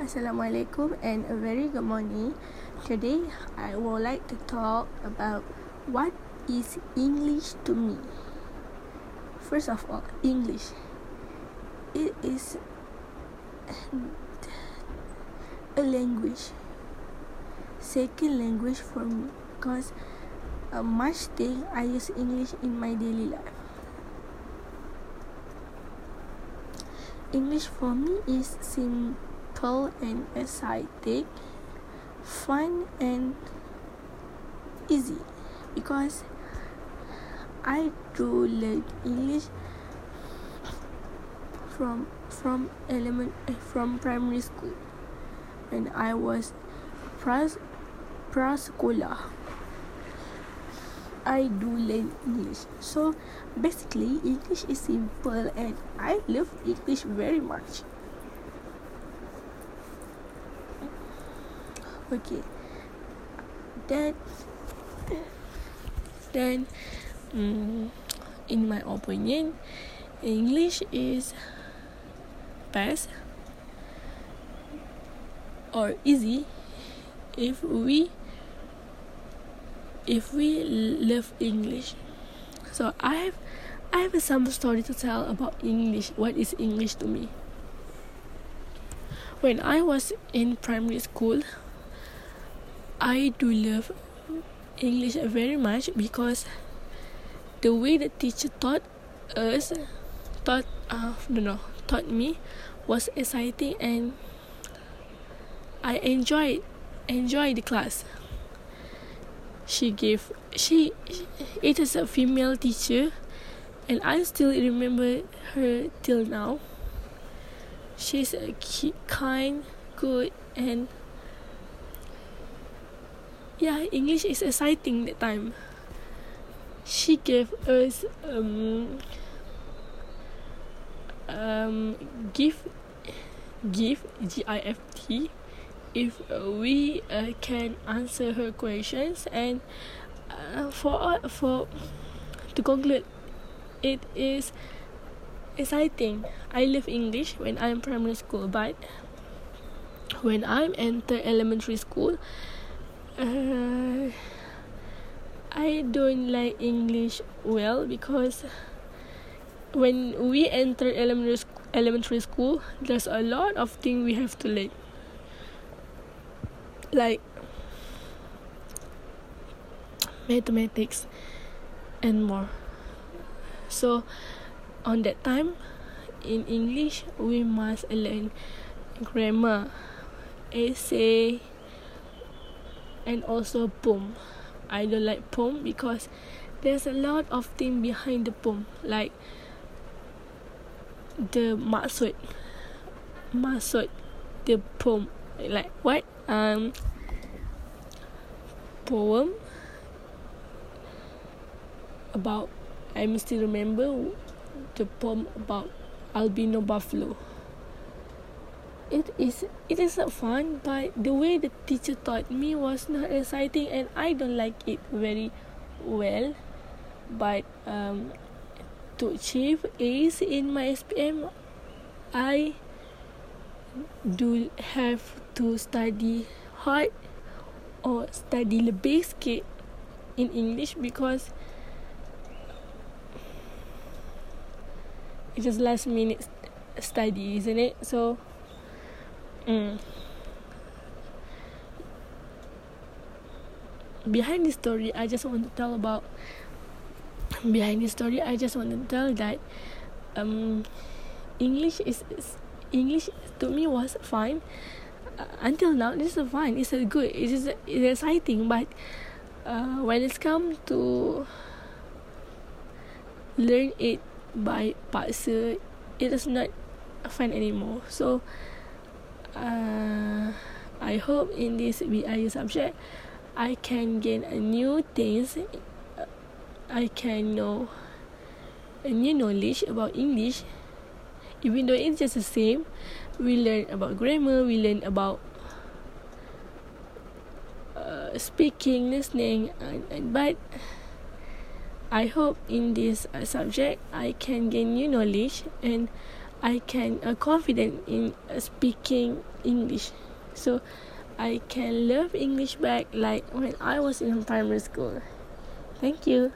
Assalamualaikum and a very good morning. Today I would like to talk about what is English to me. First of all, English. It is a language. Second language for me because uh, much thing I use English in my daily life. English for me is simple simple and exciting, fun and easy because I do learn English from from element eh, from primary school and I was pras. I do learn English. So basically English is simple and I love English very much. Okay. Then then um, in my opinion english is best or easy if we if we love english. So i have i have some story to tell about english what is english to me. When i was in primary school I do love English very much because the way the teacher taught us taught uh no no taught me was exciting and I enjoyed enjoyed the class. She gave she it is a female teacher and I still remember her till now. She's a kind, good and yeah english is exciting that time. She gave us um um gift gift g-i-f-t if we uh, can answer her questions and uh, for uh, for to conclude it is exciting. I love english when i'm primary school but when i'm enter elementary school uh, I don't like English well because when we enter elementary school, elementary school, there's a lot of things we have to learn. Like mathematics and more. So on that time in English we must learn grammar, essay, and also poem I don't like poem because there's a lot of thing behind the poem like the maksud maksud the poem like what? Um poem about I still remember the poem about albino buffalo it is it is not fun but the way the teacher taught me was not exciting and I don't like it very well. But um, to achieve A's in my SPM I do have to study hard or study lebih sikit in English because it is just last minute study isn't it? So Mm. Behind this story, I just want to tell about. Behind this story, I just want to tell that um, English is, is English to me was fine uh, until now. This is fine. It's a good. It is it's exciting, but uh, when it's come to learn it by paksa, it is not fun anymore. So uh, I hope in this BIU subject I can gain a new things I can know a new knowledge about English. Even though it's just the same we learn about grammar we learn about uh, speaking listening and, and but I hope in this uh, subject I can gain new knowledge and I can uh, confident in uh, speaking English. So I can love English back like when I was in primary school. Thank you.